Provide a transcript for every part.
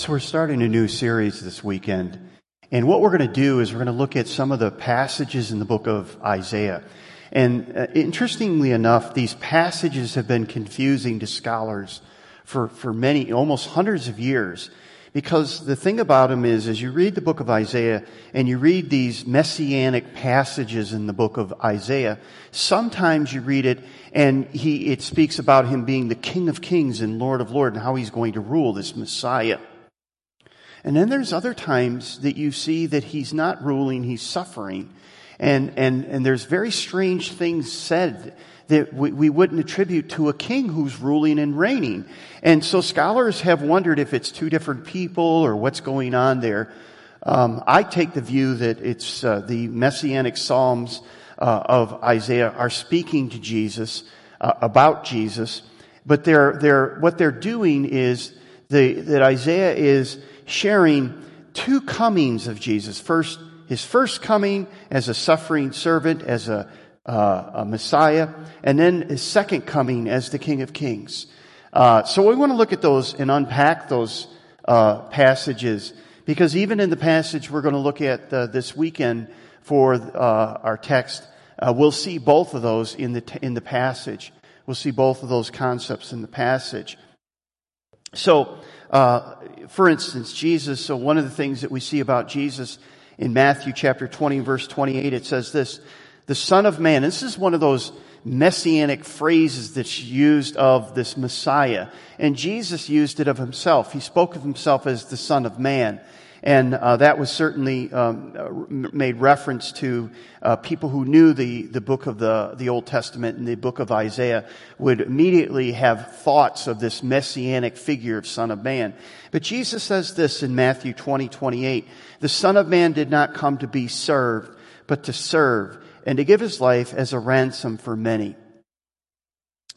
So, we're starting a new series this weekend. And what we're going to do is we're going to look at some of the passages in the book of Isaiah. And uh, interestingly enough, these passages have been confusing to scholars for, for many, almost hundreds of years. Because the thing about them is, as you read the book of Isaiah and you read these messianic passages in the book of Isaiah, sometimes you read it and he, it speaks about him being the King of Kings and Lord of Lords and how he's going to rule this Messiah. And then there's other times that you see that he's not ruling, he's suffering. And, and, and there's very strange things said that we, we wouldn't attribute to a king who's ruling and reigning. And so scholars have wondered if it's two different people or what's going on there. Um, I take the view that it's uh, the messianic psalms uh, of Isaiah are speaking to Jesus uh, about Jesus, but they're, they're, what they're doing is the, that Isaiah is sharing two comings of Jesus. First, his first coming as a suffering servant, as a, uh, a Messiah, and then his second coming as the King of Kings. Uh, so we want to look at those and unpack those uh, passages because even in the passage we're going to look at uh, this weekend for uh, our text, uh, we'll see both of those in the t- in the passage. We'll see both of those concepts in the passage. So uh, for instance, Jesus, so one of the things that we see about Jesus in Matthew chapter 20, verse 28, it says this, the Son of Man, this is one of those messianic phrases that's used of this Messiah. And Jesus used it of himself. He spoke of himself as the Son of Man. And uh, that was certainly um, made reference to uh, people who knew the, the book of the, the Old Testament and the book of Isaiah would immediately have thoughts of this messianic figure of Son of Man. But Jesus says this in Matthew 20, 28. The Son of Man did not come to be served, but to serve and to give his life as a ransom for many.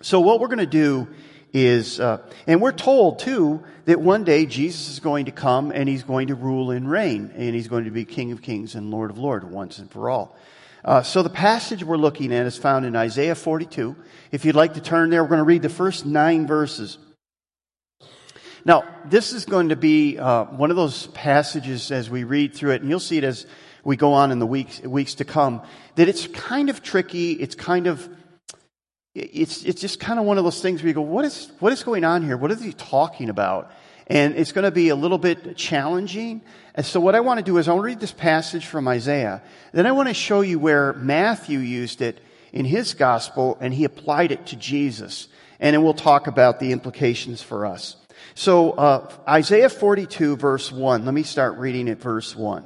So what we're going to do is, uh, and we're told too that one day Jesus is going to come and he's going to rule and reign, and he's going to be King of Kings and Lord of Lords once and for all. Uh, so the passage we're looking at is found in Isaiah 42. If you'd like to turn there, we're going to read the first nine verses. Now, this is going to be uh, one of those passages as we read through it, and you'll see it as we go on in the weeks weeks to come. That it's kind of tricky. It's kind of it's, it's just kind of one of those things where you go, what is, what is going on here? What is he talking about? And it's going to be a little bit challenging. And so what I want to do is I want to read this passage from Isaiah. Then I want to show you where Matthew used it in his gospel and he applied it to Jesus. And then we'll talk about the implications for us. So, uh, Isaiah 42 verse 1. Let me start reading at verse 1.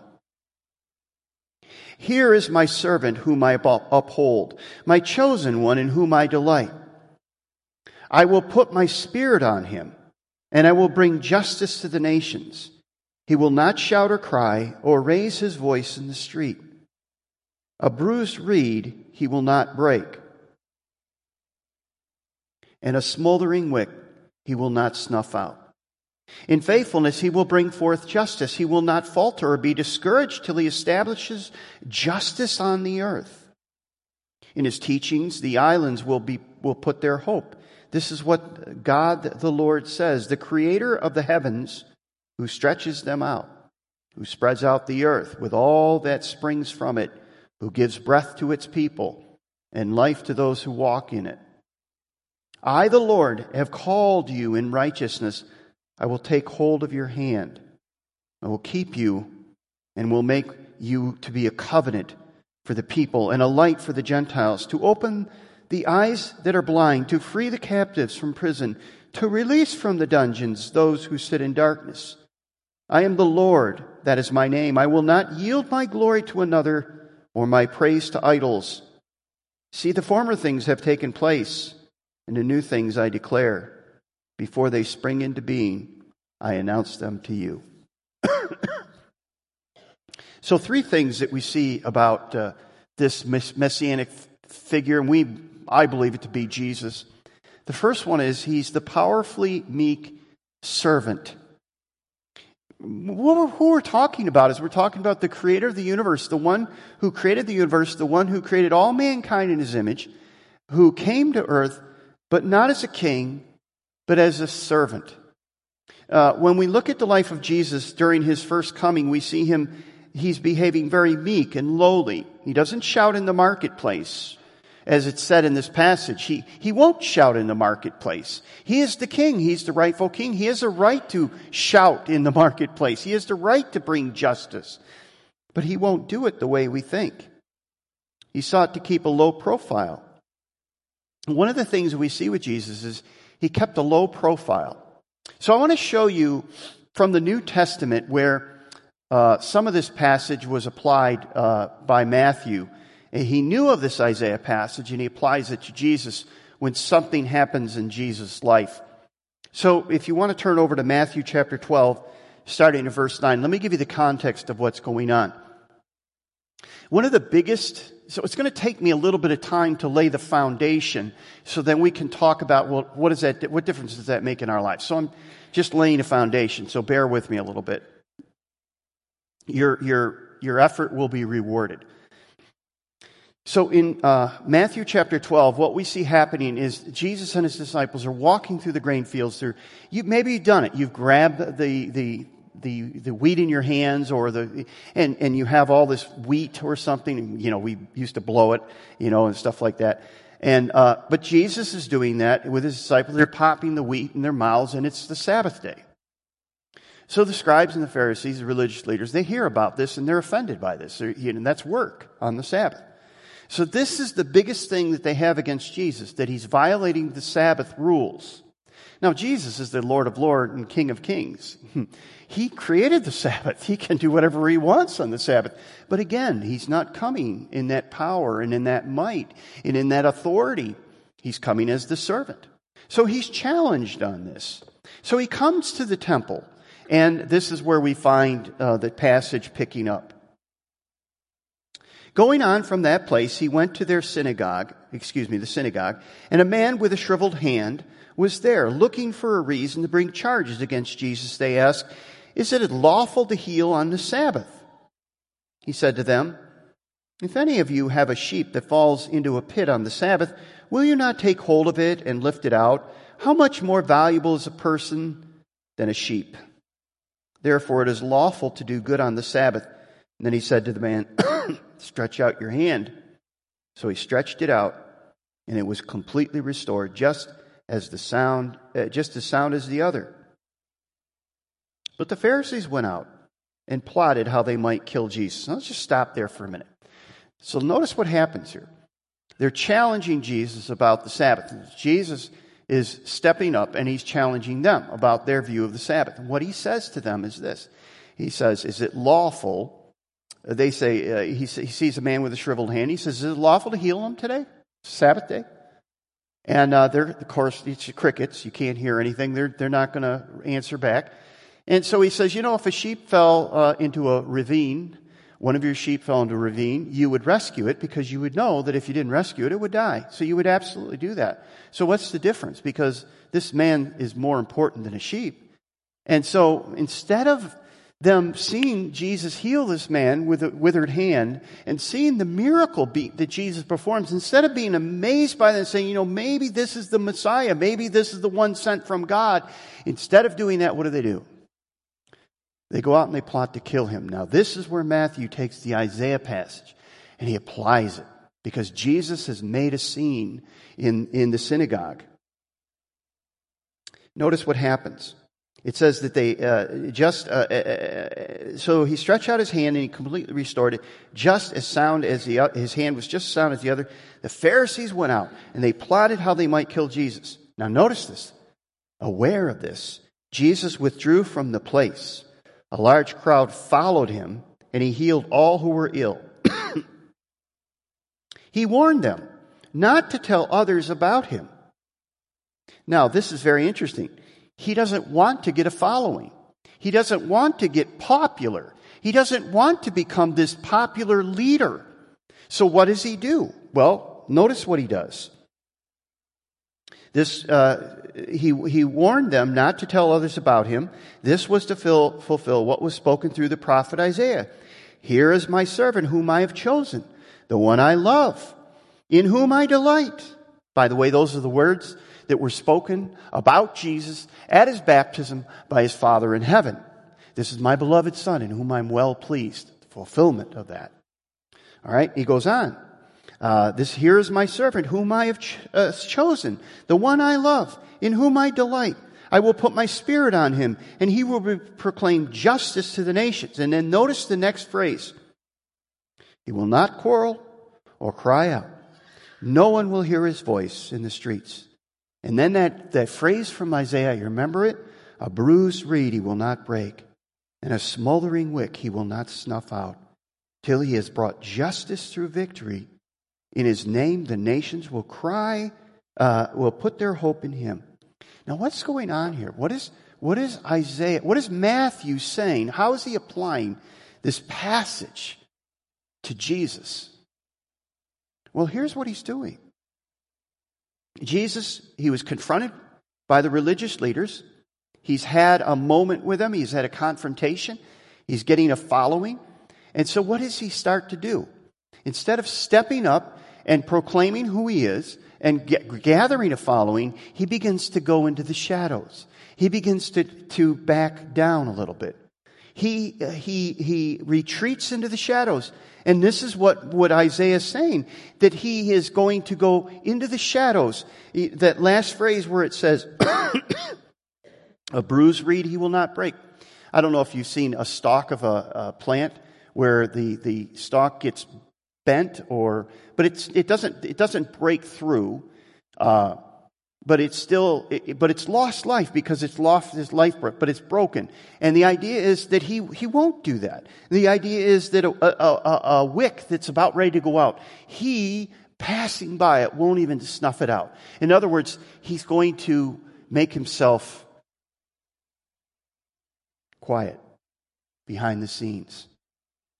Here is my servant whom I uphold, my chosen one in whom I delight. I will put my spirit on him, and I will bring justice to the nations. He will not shout or cry or raise his voice in the street. A bruised reed he will not break, and a smoldering wick he will not snuff out. In faithfulness, he will bring forth justice. He will not falter or be discouraged till he establishes justice on the earth. In his teachings, the islands will, be, will put their hope. This is what God the Lord says, the creator of the heavens, who stretches them out, who spreads out the earth with all that springs from it, who gives breath to its people and life to those who walk in it. I, the Lord, have called you in righteousness. I will take hold of your hand. I will keep you and will make you to be a covenant for the people and a light for the Gentiles, to open the eyes that are blind, to free the captives from prison, to release from the dungeons those who sit in darkness. I am the Lord, that is my name. I will not yield my glory to another or my praise to idols. See, the former things have taken place, and the new things I declare. Before they spring into being, I announce them to you. so, three things that we see about uh, this messianic figure, and we, I believe it to be Jesus. The first one is he's the powerfully meek servant. Who we're talking about is we're talking about the creator of the universe, the one who created the universe, the one who created all mankind in his image, who came to earth, but not as a king, but as a servant. Uh, when we look at the life of Jesus during his first coming, we see him, he's behaving very meek and lowly. He doesn't shout in the marketplace, as it's said in this passage. He, he won't shout in the marketplace. He is the king. He's the rightful king. He has a right to shout in the marketplace. He has the right to bring justice. But he won't do it the way we think. He sought to keep a low profile. One of the things we see with Jesus is he kept a low profile. So I want to show you from the New Testament where uh, some of this passage was applied uh, by Matthew. And he knew of this Isaiah passage and he applies it to Jesus when something happens in Jesus' life. So if you want to turn over to Matthew chapter 12, starting in verse 9, let me give you the context of what's going on. One of the biggest so it's going to take me a little bit of time to lay the foundation so then we can talk about, well, what is that, what difference does that make in our lives? So I'm just laying a foundation, so bear with me a little bit. Your, your, your effort will be rewarded. So in uh, Matthew chapter 12, what we see happening is Jesus and his disciples are walking through the grain fields. Through, you, maybe you've done it. You've grabbed the, the, the, the wheat in your hands or the, and, and you have all this wheat or something. You know, we used to blow it, you know, and stuff like that. And, uh, but Jesus is doing that with his disciples. They're popping the wheat in their mouths and it's the Sabbath day. So the scribes and the Pharisees, the religious leaders, they hear about this and they're offended by this. And that's work on the Sabbath. So this is the biggest thing that they have against Jesus, that he's violating the Sabbath rules. Now, Jesus is the Lord of Lords and King of Kings. He created the Sabbath. He can do whatever he wants on the Sabbath. But again, he's not coming in that power and in that might and in that authority. He's coming as the servant. So he's challenged on this. So he comes to the temple, and this is where we find uh, the passage picking up. Going on from that place, he went to their synagogue, excuse me, the synagogue, and a man with a shriveled hand was there, looking for a reason to bring charges against Jesus. They asked, is it lawful to heal on the Sabbath? He said to them, If any of you have a sheep that falls into a pit on the Sabbath, will you not take hold of it and lift it out? How much more valuable is a person than a sheep? Therefore, it is lawful to do good on the Sabbath. And then he said to the man, Stretch out your hand. So he stretched it out, and it was completely restored, just as the sound, uh, just as sound as the other. But the Pharisees went out and plotted how they might kill Jesus. Now, let's just stop there for a minute. So notice what happens here. They're challenging Jesus about the Sabbath. Jesus is stepping up and he's challenging them about their view of the Sabbath. And what he says to them is this. He says, is it lawful? They say, uh, he, he, sees a man with a shriveled hand. He says, is it lawful to heal him today? Sabbath day? And uh, they're, of course, it's crickets. You can't hear anything. They're, they're not going to answer back. And so he says, you know, if a sheep fell uh, into a ravine, one of your sheep fell into a ravine, you would rescue it because you would know that if you didn't rescue it, it would die. So you would absolutely do that. So what's the difference? Because this man is more important than a sheep. And so instead of them seeing Jesus heal this man with a withered hand and seeing the miracle that Jesus performs, instead of being amazed by that and saying, you know, maybe this is the Messiah, maybe this is the one sent from God, instead of doing that, what do they do? They go out and they plot to kill him. Now, this is where Matthew takes the Isaiah passage and he applies it because Jesus has made a scene in, in the synagogue. Notice what happens. It says that they uh, just, uh, uh, uh so he stretched out his hand and he completely restored it, just as sound as the, his hand was just as sound as the other. The Pharisees went out and they plotted how they might kill Jesus. Now, notice this. Aware of this, Jesus withdrew from the place. A large crowd followed him, and he healed all who were ill. he warned them not to tell others about him. Now, this is very interesting. He doesn't want to get a following. He doesn't want to get popular. He doesn't want to become this popular leader. So what does he do? Well, notice what he does. This, uh, he, he warned them not to tell others about him. This was to fill, fulfill what was spoken through the prophet Isaiah. Here is my servant whom I have chosen, the one I love, in whom I delight. By the way, those are the words that were spoken about Jesus at his baptism by his Father in heaven. This is my beloved Son in whom I'm well pleased. The fulfillment of that. All right, he goes on. Uh, this here is my servant whom I have ch- uh, chosen, the one I love, in whom I delight. I will put my spirit on him, and he will proclaim justice to the nations. And then notice the next phrase. He will not quarrel or cry out. No one will hear his voice in the streets. And then that, that phrase from Isaiah, you remember it? A bruised reed he will not break, and a smoldering wick he will not snuff out, till he has brought justice through victory. In his name, the nations will cry, uh, will put their hope in him. Now, what's going on here? What is, what is Isaiah, what is Matthew saying? How is he applying this passage to Jesus? Well, here's what he's doing. Jesus, he was confronted by the religious leaders. He's had a moment with them. He's had a confrontation. He's getting a following. And so what does he start to do? Instead of stepping up and proclaiming who he is and gathering a following, he begins to go into the shadows. He begins to, to back down a little bit. He, he, he retreats into the shadows. And this is what, what Isaiah is saying, that he is going to go into the shadows. That last phrase where it says, a bruised reed he will not break. I don't know if you've seen a stalk of a, a plant where the, the stalk gets bent or, but it's, it doesn't, it doesn't break through. Uh, but it's still, but it's lost life because it's lost his life, but it's broken. And the idea is that he, he won't do that. The idea is that a, a, a, a wick that's about ready to go out, he, passing by it, won't even snuff it out. In other words, he's going to make himself quiet behind the scenes.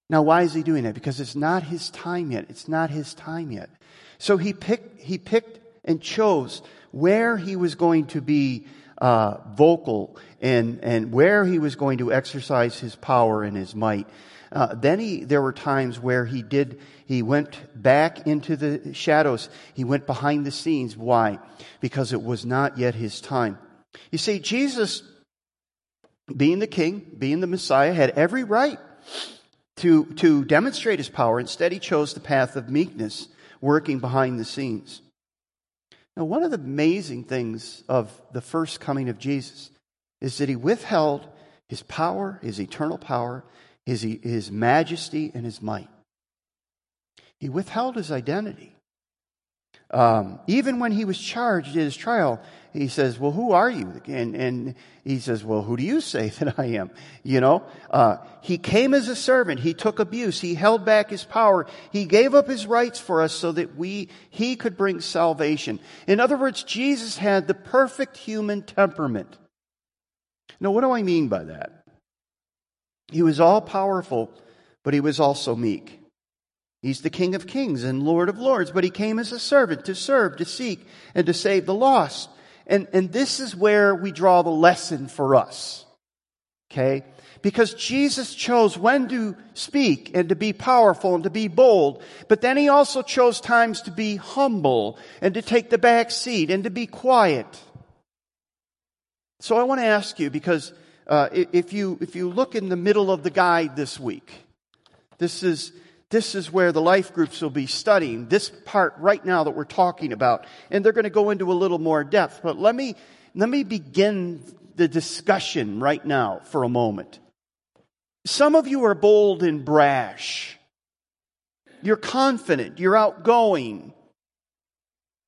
Now, why is he doing that? Because it's not his time yet. It's not his time yet. So he picked, he picked and chose where he was going to be uh, vocal and, and where he was going to exercise his power and his might. Uh, then he, there were times where he did, he went back into the shadows. He went behind the scenes. Why? Because it was not yet his time. You see, Jesus, being the king, being the Messiah, had every right to, to demonstrate his power. Instead, he chose the path of meekness, working behind the scenes. Now, one of the amazing things of the first coming of Jesus is that he withheld his power, his eternal power, his, his majesty, and his might. He withheld his identity. Um, even when he was charged in his trial, he says, Well, who are you? And, and he says, Well, who do you say that I am? You know, uh, he came as a servant. He took abuse. He held back his power. He gave up his rights for us so that we, he could bring salvation. In other words, Jesus had the perfect human temperament. Now, what do I mean by that? He was all powerful, but he was also meek. He's the King of kings and Lord of lords, but he came as a servant to serve, to seek, and to save the lost. And, and this is where we draw the lesson for us. Okay? Because Jesus chose when to speak and to be powerful and to be bold, but then he also chose times to be humble and to take the back seat and to be quiet. So I want to ask you because uh, if you if you look in the middle of the guide this week, this is this is where the life groups will be studying this part right now that we're talking about. And they're going to go into a little more depth. But let me, let me begin the discussion right now for a moment. Some of you are bold and brash. You're confident. You're outgoing.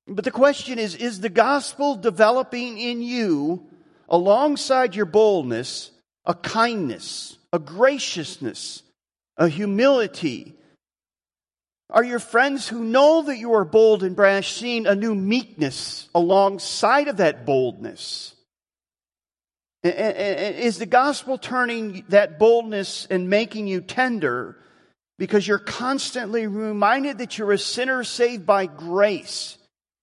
But the question is, is the gospel developing in you alongside your boldness a kindness, a graciousness, a humility, are your friends who know that you are bold and brash seeing a new meekness alongside of that boldness? Is the gospel turning that boldness and making you tender because you're constantly reminded that you're a sinner saved by grace?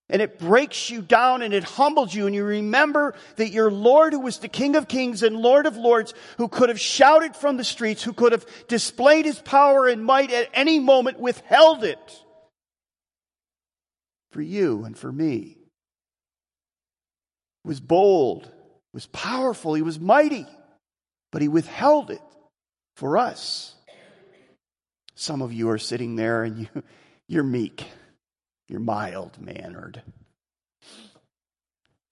And it breaks you down and it humbles you. And you remember that your Lord, who was the King of Kings and Lord of Lords, who could have shouted from the streets, who could have displayed his power and might at any moment, withheld it for you and for me. was bold, was powerful, he was mighty, but he withheld it for us. Some of you are sitting there and you, you're meek, you're mild mannered,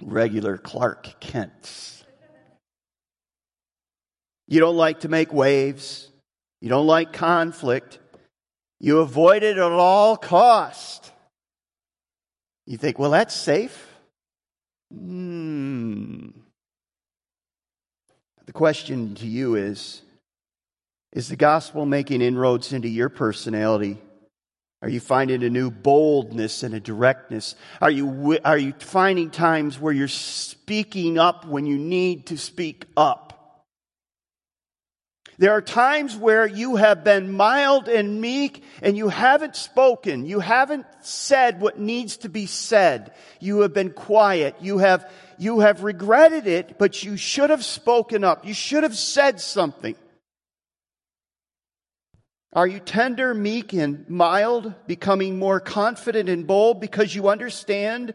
regular Clark Kent. You don't like to make waves. You don't like conflict. You avoid it at all cost. You think, well, that's safe. Hmm. The question to you is Is the gospel making inroads into your personality? Are you finding a new boldness and a directness? Are you, are you finding times where you're speaking up when you need to speak up? There are times where you have been mild and meek and you haven't spoken. You haven't said what needs to be said. You have been quiet. You have, you have regretted it, but you should have spoken up. You should have said something. Are you tender, meek, and mild, becoming more confident and bold because you understand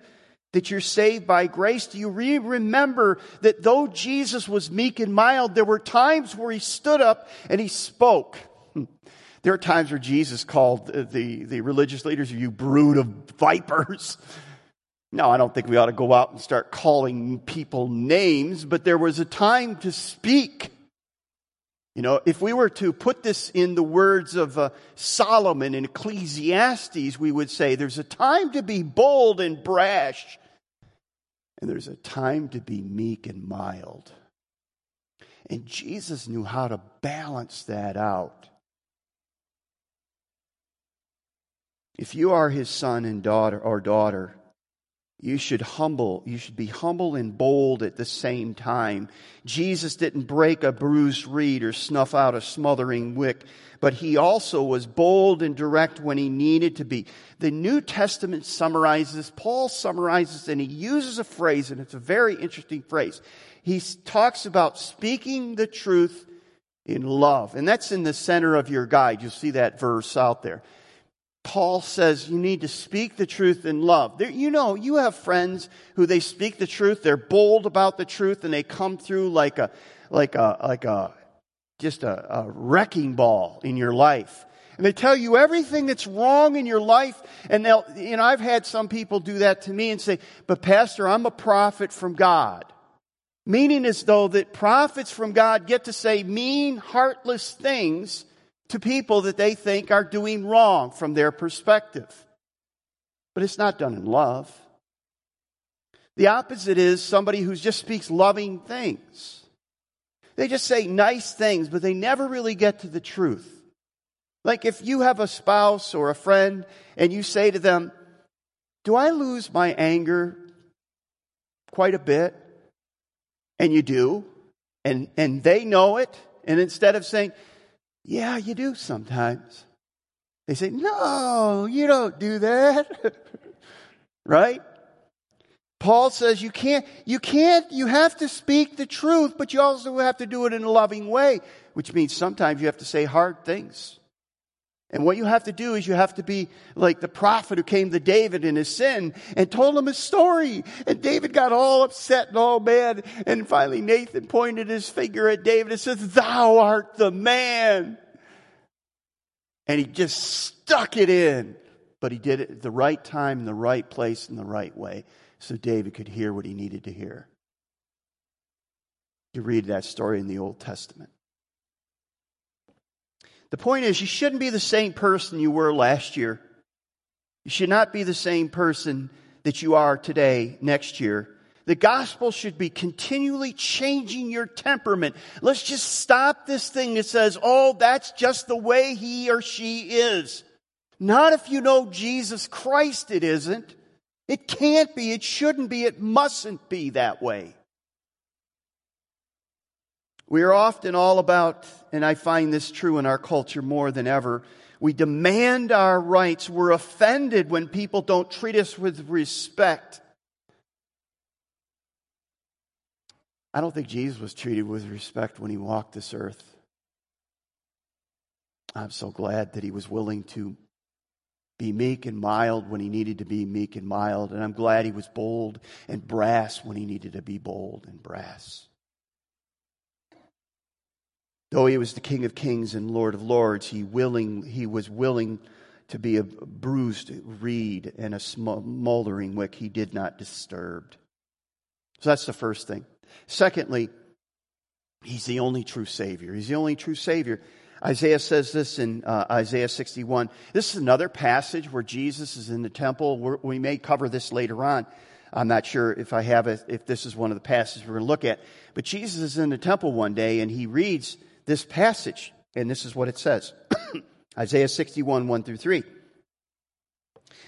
that you're saved by grace? Do you re- remember that though Jesus was meek and mild, there were times where he stood up and he spoke? Hmm. There are times where Jesus called the, the religious leaders, you brood of vipers. No, I don't think we ought to go out and start calling people names, but there was a time to speak. You know, if we were to put this in the words of uh, Solomon in Ecclesiastes, we would say there's a time to be bold and brash, and there's a time to be meek and mild. And Jesus knew how to balance that out. If you are his son and daughter or daughter, you should humble, you should be humble and bold at the same time. Jesus didn't break a bruised reed or snuff out a smothering wick, but he also was bold and direct when he needed to be. The New Testament summarizes, Paul summarizes, and he uses a phrase, and it's a very interesting phrase. He talks about speaking the truth in love. And that's in the center of your guide. You'll see that verse out there. Paul says you need to speak the truth in love. There, you know, you have friends who they speak the truth, they're bold about the truth, and they come through like a, like a, like a, just a, a wrecking ball in your life. And they tell you everything that's wrong in your life. And they'll, you know, I've had some people do that to me and say, but pastor, I'm a prophet from God. Meaning as though that prophets from God get to say mean, heartless things to people that they think are doing wrong from their perspective. But it's not done in love. The opposite is somebody who just speaks loving things. They just say nice things, but they never really get to the truth. Like if you have a spouse or a friend and you say to them, Do I lose my anger quite a bit? And you do. And, and they know it. And instead of saying, yeah, you do sometimes. They say, No, you don't do that. right? Paul says you can't, you can't, you have to speak the truth, but you also have to do it in a loving way, which means sometimes you have to say hard things. And what you have to do is you have to be like the prophet who came to David in his sin and told him his story. And David got all upset and all mad. And finally Nathan pointed his finger at David and said, Thou art the man. And he just stuck it in. But he did it at the right time, in the right place, in the right way. So David could hear what he needed to hear. You read that story in the Old Testament. The point is, you shouldn't be the same person you were last year. You should not be the same person that you are today, next year. The gospel should be continually changing your temperament. Let's just stop this thing that says, oh, that's just the way he or she is. Not if you know Jesus Christ, it isn't. It can't be, it shouldn't be, it mustn't be that way. We are often all about, and I find this true in our culture more than ever, we demand our rights. We're offended when people don't treat us with respect. I don't think Jesus was treated with respect when he walked this earth. I'm so glad that he was willing to be meek and mild when he needed to be meek and mild. And I'm glad he was bold and brass when he needed to be bold and brass. Though he was the King of Kings and Lord of Lords, he, willing, he was willing to be a bruised reed and a smoldering wick he did not disturb. So that's the first thing. Secondly, he's the only true Savior. He's the only true Savior. Isaiah says this in uh, Isaiah 61. This is another passage where Jesus is in the temple. We're, we may cover this later on. I'm not sure if I have it, if this is one of the passages we're going to look at. But Jesus is in the temple one day and he reads this passage, and this is what it says Isaiah 61, 1 through 3.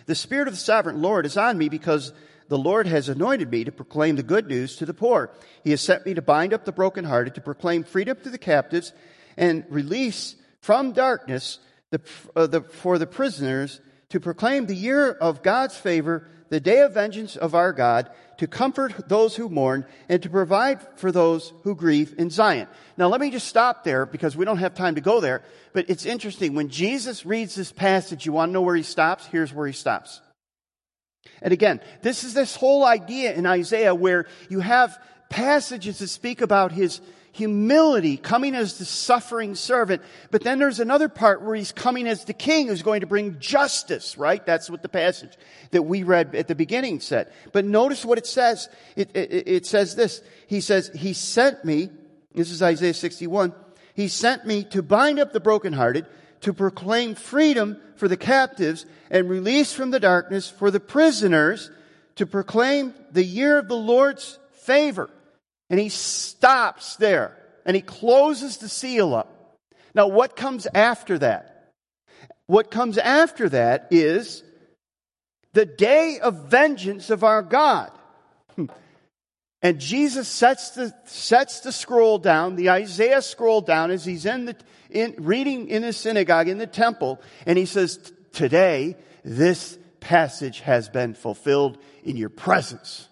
The Spirit of the Sovereign Lord is on me because the Lord has anointed me to proclaim the good news to the poor. He has sent me to bind up the brokenhearted, to proclaim freedom to the captives, and release from darkness the, uh, the, for the prisoners, to proclaim the year of God's favor, the day of vengeance of our God, to comfort those who mourn, and to provide for those who grieve in Zion. Now let me just stop there because we don't have time to go there, but it's interesting. When Jesus reads this passage, you want to know where he stops? Here's where he stops. And again, this is this whole idea in Isaiah where you have passages that speak about his humility, coming as the suffering servant. But then there's another part where he's coming as the king who's going to bring justice, right? That's what the passage that we read at the beginning said. But notice what it says. It, it, it says this. He says, He sent me, this is Isaiah 61, He sent me to bind up the brokenhearted, to proclaim freedom for the captives and release from the darkness for the prisoners, to proclaim the year of the Lord's favor. And he stops there and he closes the seal up. Now, what comes after that? What comes after that is the day of vengeance of our God. And Jesus sets the, sets the scroll down, the Isaiah scroll down as he's in the, in, reading in the synagogue, in the temple, and he says, today, this passage has been fulfilled in your presence.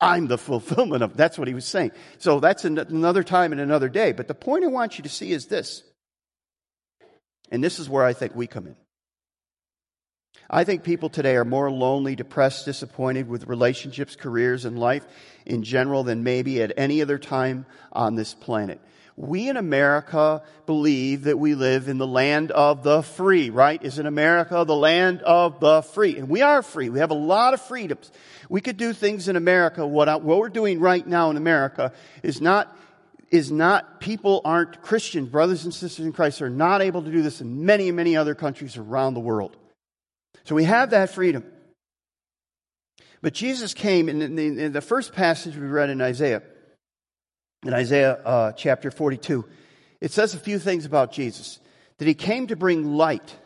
I'm the fulfillment of, that's what he was saying. So that's another time and another day. But the point I want you to see is this. And this is where I think we come in. I think people today are more lonely, depressed, disappointed with relationships, careers, and life in general than maybe at any other time on this planet we in America believe that we live in the land of the free, right? Isn't America the land of the free? And we are free. We have a lot of freedoms. We could do things in America. What, I, what we're doing right now in America is not, is not, people aren't Christians, brothers and sisters in Christ are not able to do this in many, many other countries around the world. So we have that freedom. But Jesus came in the, in the first passage we read in Isaiah in Isaiah uh, chapter 42. It says a few things about Jesus that he came to bring light.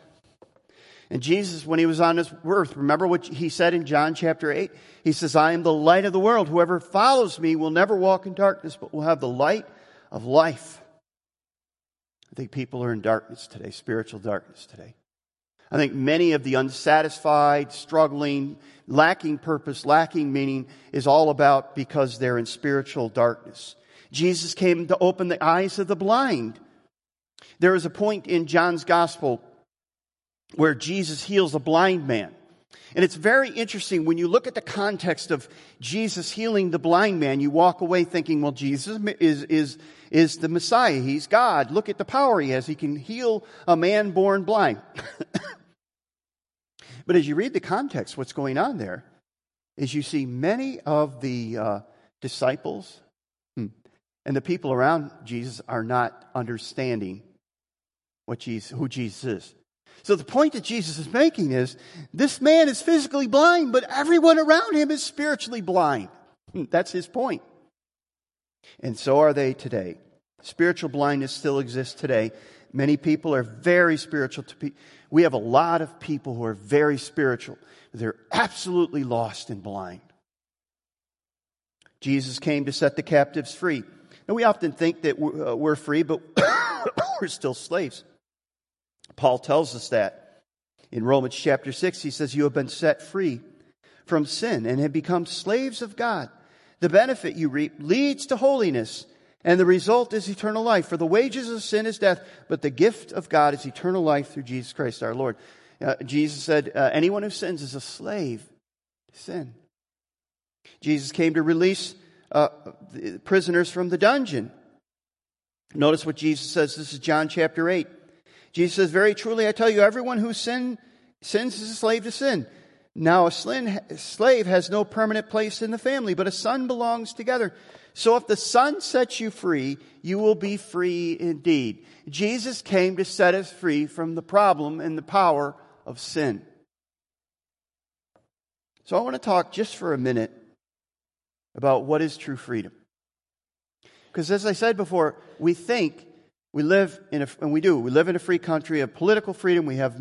And Jesus, when he was on this earth, remember what he said in John chapter 8? He says, I am the light of the world. Whoever follows me will never walk in darkness, but will have the light of life. I think people are in darkness today, spiritual darkness today. I think many of the unsatisfied, struggling, lacking purpose, lacking meaning is all about because they're in spiritual darkness. Jesus came to open the eyes of the blind. There is a point in John's gospel where Jesus heals a blind man. And it's very interesting when you look at the context of Jesus healing the blind man, you walk away thinking, well, Jesus is, is, is the Messiah. He's God. Look at the power he has. He can heal a man born blind. but as you read the context, what's going on there is you see many of the uh, disciples and the people around Jesus are not understanding what Jesus, who Jesus is. So the point that Jesus is making is this man is physically blind, but everyone around him is spiritually blind. That's his point. And so are they today. Spiritual blindness still exists today. Many people are very spiritual. To pe- we have a lot of people who are very spiritual. They're absolutely lost and blind. Jesus came to set the captives free. And we often think that uh, we're free, but we're still slaves. Paul tells us that. In Romans chapter 6, he says, You have been set free from sin and have become slaves of God. The benefit you reap leads to holiness, and the result is eternal life. For the wages of sin is death, but the gift of God is eternal life through Jesus Christ our Lord. Uh, Jesus said, uh, anyone who sins is a slave to sin. Jesus came to release uh, prisoners from the dungeon. Notice what Jesus says. This is John chapter 8. Jesus says, Very truly, I tell you, everyone who sin, sins is a slave to sin. Now, a slave has no permanent place in the family, but a son belongs together. So if the son sets you free, you will be free indeed. Jesus came to set us free from the problem and the power of sin. So I want to talk just for a minute about what is true freedom. Because as I said before, we think we live in a, and we do, we live in a free country, of political freedom, we have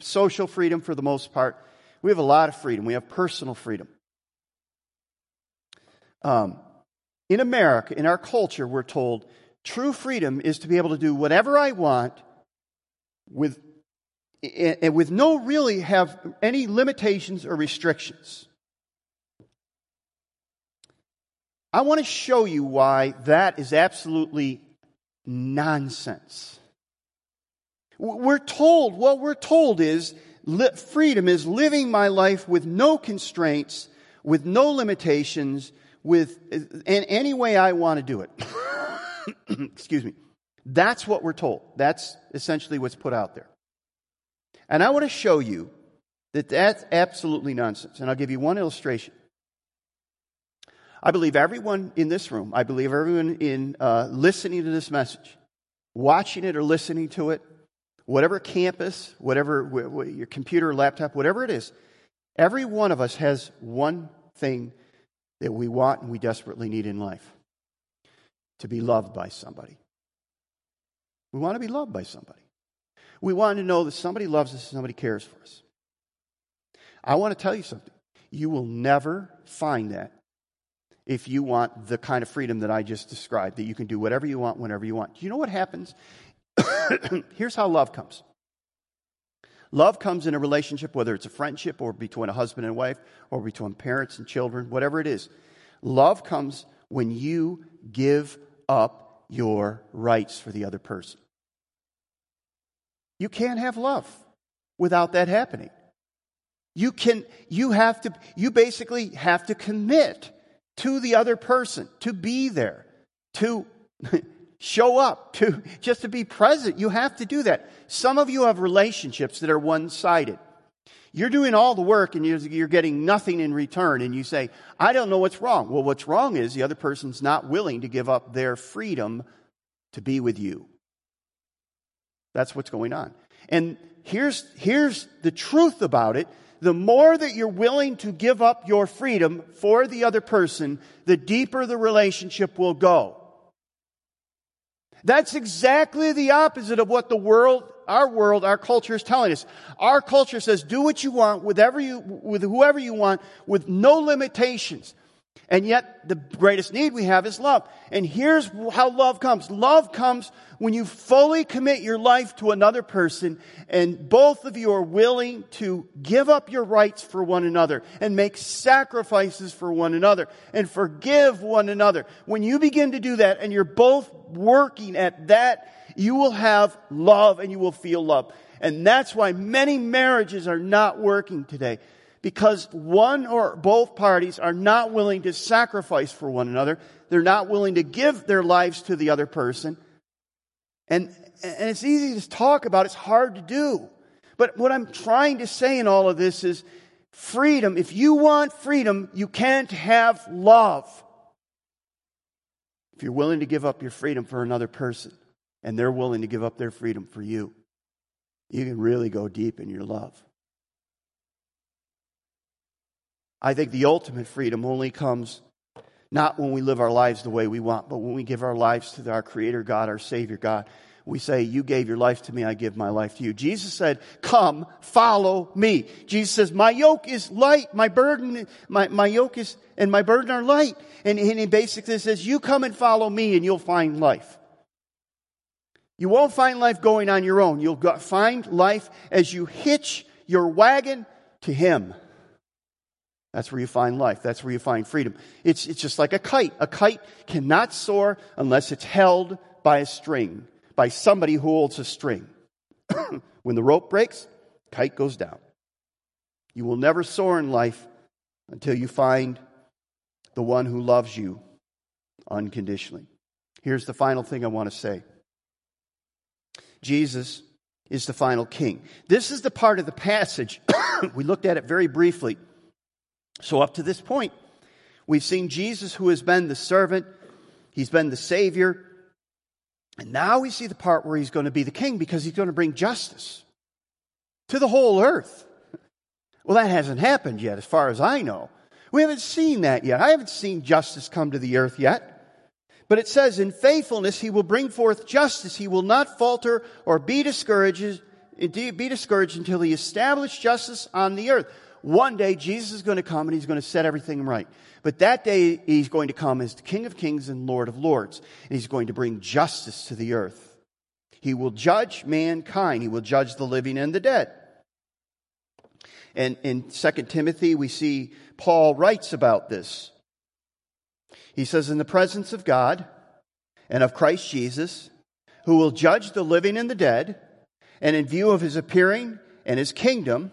social freedom for the most part. We have a lot of freedom. We have personal freedom. Um, in America, in our culture, we're told true freedom is to be able to do whatever I want with, and with no really have any limitations or restrictions. I want to show you why that is absolutely nonsense. We're told, what we're told is freedom is living my life with no constraints, with no limitations, with in any way I want to do it. Excuse me. That's what we're told. That's essentially what's put out there. And I want to show you that that's absolutely nonsense. And I'll give you one illustration. I believe everyone in this room, I believe everyone in uh, listening to this message, watching it or listening to it, whatever campus, whatever your computer, laptop, whatever it is, every one of us has one thing that we want and we desperately need in life to be loved by somebody. We want to be loved by somebody. We want to know that somebody loves us, somebody cares for us. I want to tell you something. You will never find that if you want the kind of freedom that I just described, that you can do whatever you want whenever you want. Do you know what happens? Here's how love comes. Love comes in a relationship, whether it's a friendship or between a husband and wife or between parents and children, whatever it is. Love comes when you give up your rights for the other person. You can't have love without that happening. You can, you have to, you basically have to commit to the other person, to be there, to show up, to just to be present. You have to do that. Some of you have relationships that are one sided. You're doing all the work and you're, getting nothing in return, and you say, I don't know what's wrong. Well, what's wrong is the other person's not willing to give up their freedom to be with you. That's what's going on. And here's, here's the truth about it the more that you're willing to give up your freedom for the other person, the deeper the relationship will go. That's exactly the opposite of what the world, our world, our culture is telling us. Our culture says, do what you want with, you, with whoever you want with no limitations. And yet, the greatest need we have is love. And here's how love comes. Love comes when you fully commit your life to another person and both of you are willing to give up your rights for one another and make sacrifices for one another and forgive one another. When you begin to do that and you're both working at that, you will have love and you will feel love. And that's why many marriages are not working today because one or both parties are not willing to sacrifice for one another. They're not willing to give their lives to the other person. And, and it's easy to talk about, it's hard to do. But what I'm trying to say in all of this is freedom. If you want freedom, you can't have love. If you're willing to give up your freedom for another person and they're willing to give up their freedom for you, you can really go deep in your love. I think the ultimate freedom only comes not when we live our lives the way we want, but when we give our lives to our Creator God, our Savior God. We say, You gave your life to me, I give my life to you. Jesus said, Come, follow me. Jesus says, My yoke is light, my burden, my, my yoke is, and my burden are light. And, and he basically says, You come and follow me, and you'll find life. You won't find life going on your own. You'll find life as you hitch your wagon to Him. That's where you find life. That's where you find freedom. It's, it's just like a kite. A kite cannot soar unless it's held by a string, by somebody who holds a string. when the rope breaks, Kite goes down. You will never soar in life until you find the one who loves you unconditionally. Here's the final thing I want to say Jesus is the final king. This is the part of the passage, we looked at it very briefly. So, up to this point, we've seen Jesus who has been the servant, he's been the Savior, and now we see the part where he's going to be the king because he's going to bring justice to the whole earth. Well, that hasn't happened yet, as far as I know. We haven't seen that yet. I haven't seen justice come to the earth yet. But it says, in faithfulness, he will bring forth justice. He will not falter or be discouraged, be discouraged until he establish justice on the earth. One day, Jesus is going to come and he's going to set everything right. But that day, he's going to come as the King of Kings and Lord of Lords. And he's going to bring justice to the earth. He will judge mankind. He will judge the living and the dead. And in 2 Timothy, we see Paul writes about this. He says, In the presence of God and of Christ Jesus, who will judge the living and the dead, and in view of his appearing and his kingdom,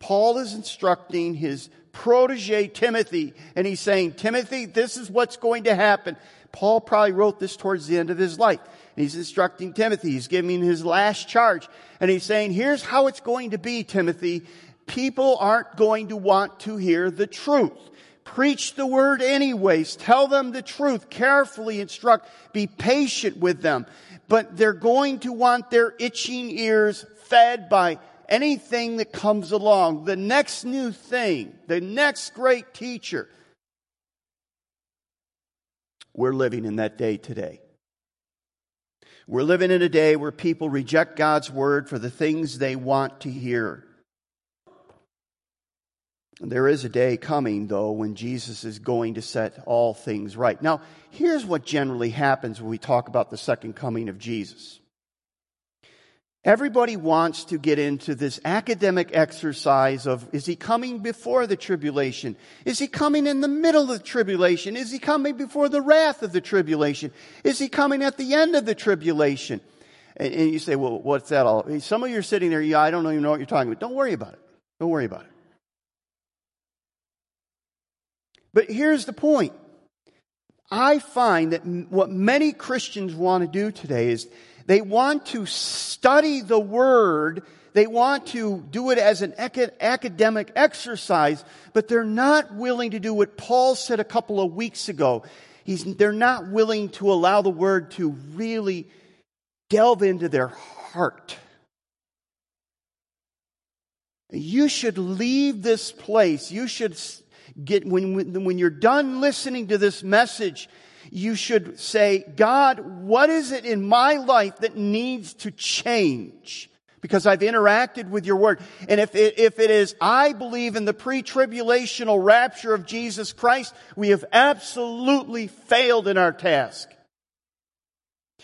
Paul is instructing his protege Timothy, and he's saying, Timothy, this is what's going to happen. Paul probably wrote this towards the end of his life. And He's instructing Timothy. He's giving his last charge. And he's saying, here's how it's going to be, Timothy. People aren't going to want to hear the truth. Preach the word anyways. Tell them the truth. Carefully instruct. Be patient with them. But they're going to want their itching ears fed by anything that comes along. The next new thing. The next great teacher. We're living in that day today. We're living in a day where people reject God's word for the things they want to hear. There is a day coming, though, when Jesus is going to set all things right. Now, here's what generally happens when we talk about the second coming of Jesus. Everybody wants to get into this academic exercise of is he coming before the tribulation? Is he coming in the middle of the tribulation? Is he coming before the wrath of the tribulation? Is he coming at the end of the tribulation? And, and you say, well, what's that all? Some of you are sitting there, yeah, I don't even know what you're talking about. Don't worry about it. Don't worry about it. But here's the point. I find that what many Christians want to do today is they want to study the Word, they want to do it as an academic exercise, but they're not willing to do what Paul said a couple of weeks ago. He's, they're not willing to allow the Word to really delve into their heart. You should leave this place. You should get, when, when you're done listening to this message, you should say, God, what is it in my life that needs to change? Because I've interacted with your word. And if it, if it is, I believe in the pre-tribulational rapture of Jesus Christ, we have absolutely failed in our task.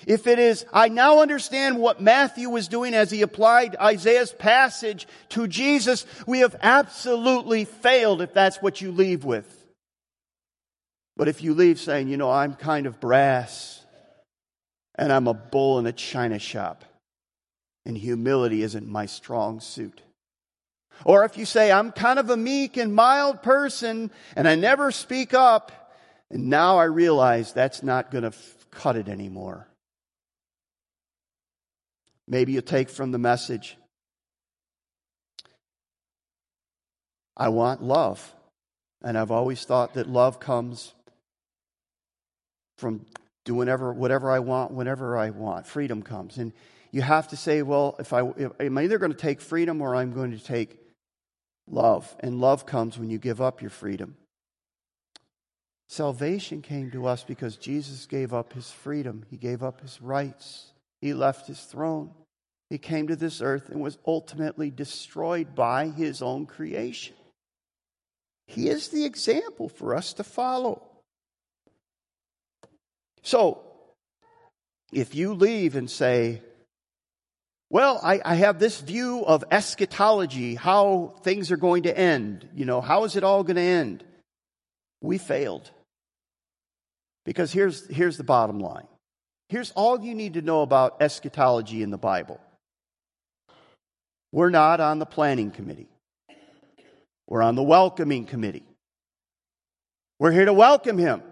If it is, I now understand what Matthew was doing as he applied Isaiah's passage to Jesus, we have absolutely failed if that's what you leave with. But if you leave saying, you know, I'm kind of brass and I'm a bull in a china shop and humility isn't my strong suit. Or if you say, I'm kind of a meek and mild person and I never speak up and now I realize that's not going to f- cut it anymore. Maybe you take from the message. I want love. And I've always thought that love comes from doing whatever, whatever I want, whenever I want. Freedom comes. And you have to say, well, if I, if, I'm either going to take freedom or I'm going to take love. And love comes when you give up your freedom. Salvation came to us because Jesus gave up his freedom, he gave up his rights. He left his throne. He came to this earth and was ultimately destroyed by his own creation. He is the example for us to follow. So, if you leave and say, well, I, I, have this view of eschatology, how things are going to end. You know, how is it all going to end? We failed. Because here's, here's the bottom line. Here's all you need to know about eschatology in the Bible. We're not on the planning committee. We're on the welcoming committee. We're here to welcome him.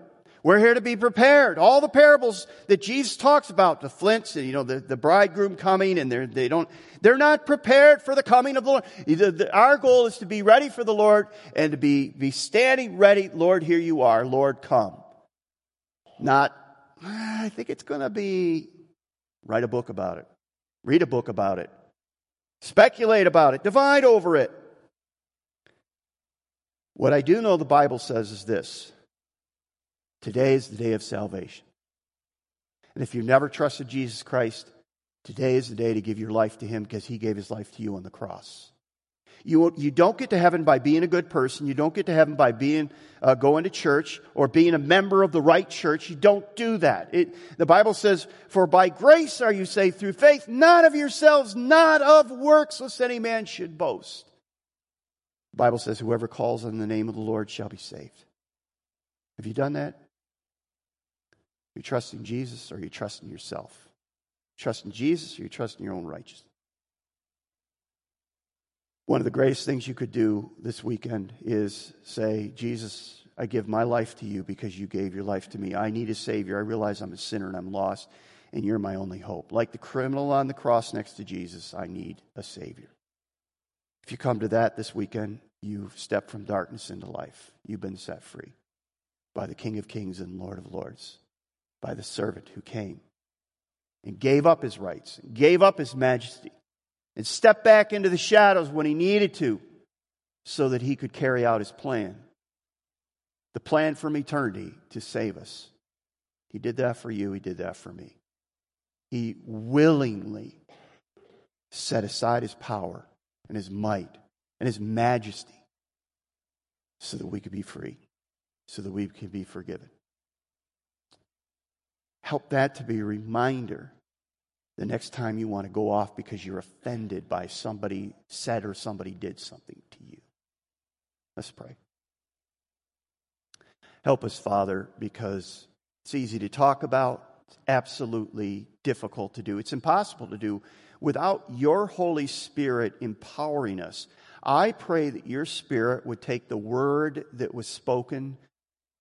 We're here to be prepared. All the parables that Jesus talks about, the flints, and you know, the, the bridegroom coming and they're, they don't, they're not prepared for the coming of the Lord. The, the, our goal is to be ready for the Lord and to be, be standing ready. Lord, here you are. Lord, come. Not, ah, I think it's going to be, write a book about it. Read a book about it. Speculate about it. Divide over it. What I do know the Bible says is this Today is the day of salvation. And if you've never trusted Jesus Christ, today is the day to give your life to Him because He gave His life to you on the cross. You, you don't get to heaven by being a good person. You don't get to heaven by being uh, going to church or being a member of the right church. You don't do that. It, the Bible says, "For by grace are you saved through faith, not of yourselves, not of works, lest any man should boast." The Bible says, "Whoever calls on the name of the Lord shall be saved." Have you done that? Are you trusting Jesus or are you trusting yourself? Trusting Jesus or you trusting your own righteousness? One of the greatest things you could do this weekend is say, Jesus, I give my life to you because you gave your life to me. I need a Savior. I realize I'm a sinner and I'm lost, and you're my only hope. Like the criminal on the cross next to Jesus, I need a Savior. If you come to that this weekend, you've stepped from darkness into life. You've been set free by the King of Kings and Lord of Lords by the servant who came and gave up his rights, gave up his majesty, and stepped back into the shadows when he needed to so that he could carry out his plan. The plan from eternity to save us. He did that for you, he did that for me. He willingly set aside his power and his might and his majesty so that we could be free, so that we could be forgiven. Help that to be a reminder the next time you want to go off because you're offended by somebody said or somebody did something to you. Let's pray. Help us, Father, because it's easy to talk about, it's absolutely difficult to do. It's impossible to do without your Holy Spirit empowering us. I pray that your Spirit would take the word that was spoken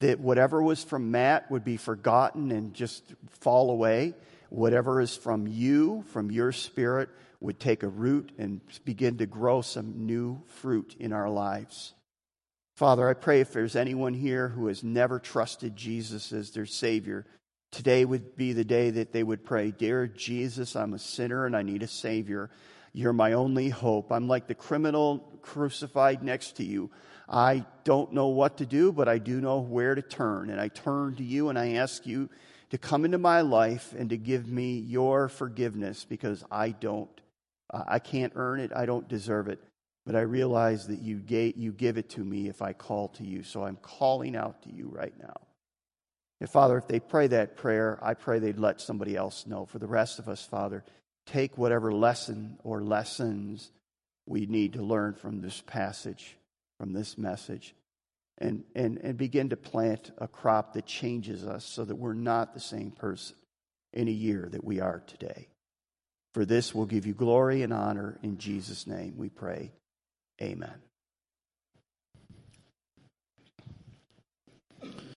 that whatever was from Matt would be forgotten and just fall away. Whatever is from you, from your spirit, would take a root and begin to grow some new fruit in our lives. Father, I pray if there's anyone here who has never trusted Jesus as their Savior, today would be the day that they would pray, Dear Jesus, I'm a sinner and I need a Savior. You're my only hope. I'm like the criminal crucified next to you. I don't know what to do, but I do know where to turn. And I turn to you and I ask you to come into my life and to give me your forgiveness because I don't, I can't earn it. I don't deserve it. But I realize that you, gave, you give it to me if I call to you. So I'm calling out to you right now. And Father, if they pray that prayer, I pray they'd let somebody else know. For the rest of us, Father, take whatever lesson or lessons we need to learn from this passage from this message and, and, and begin to plant a crop that changes us so that we're not the same person in a year that we are today. For this will give you glory and honor. In Jesus' name we pray. Amen.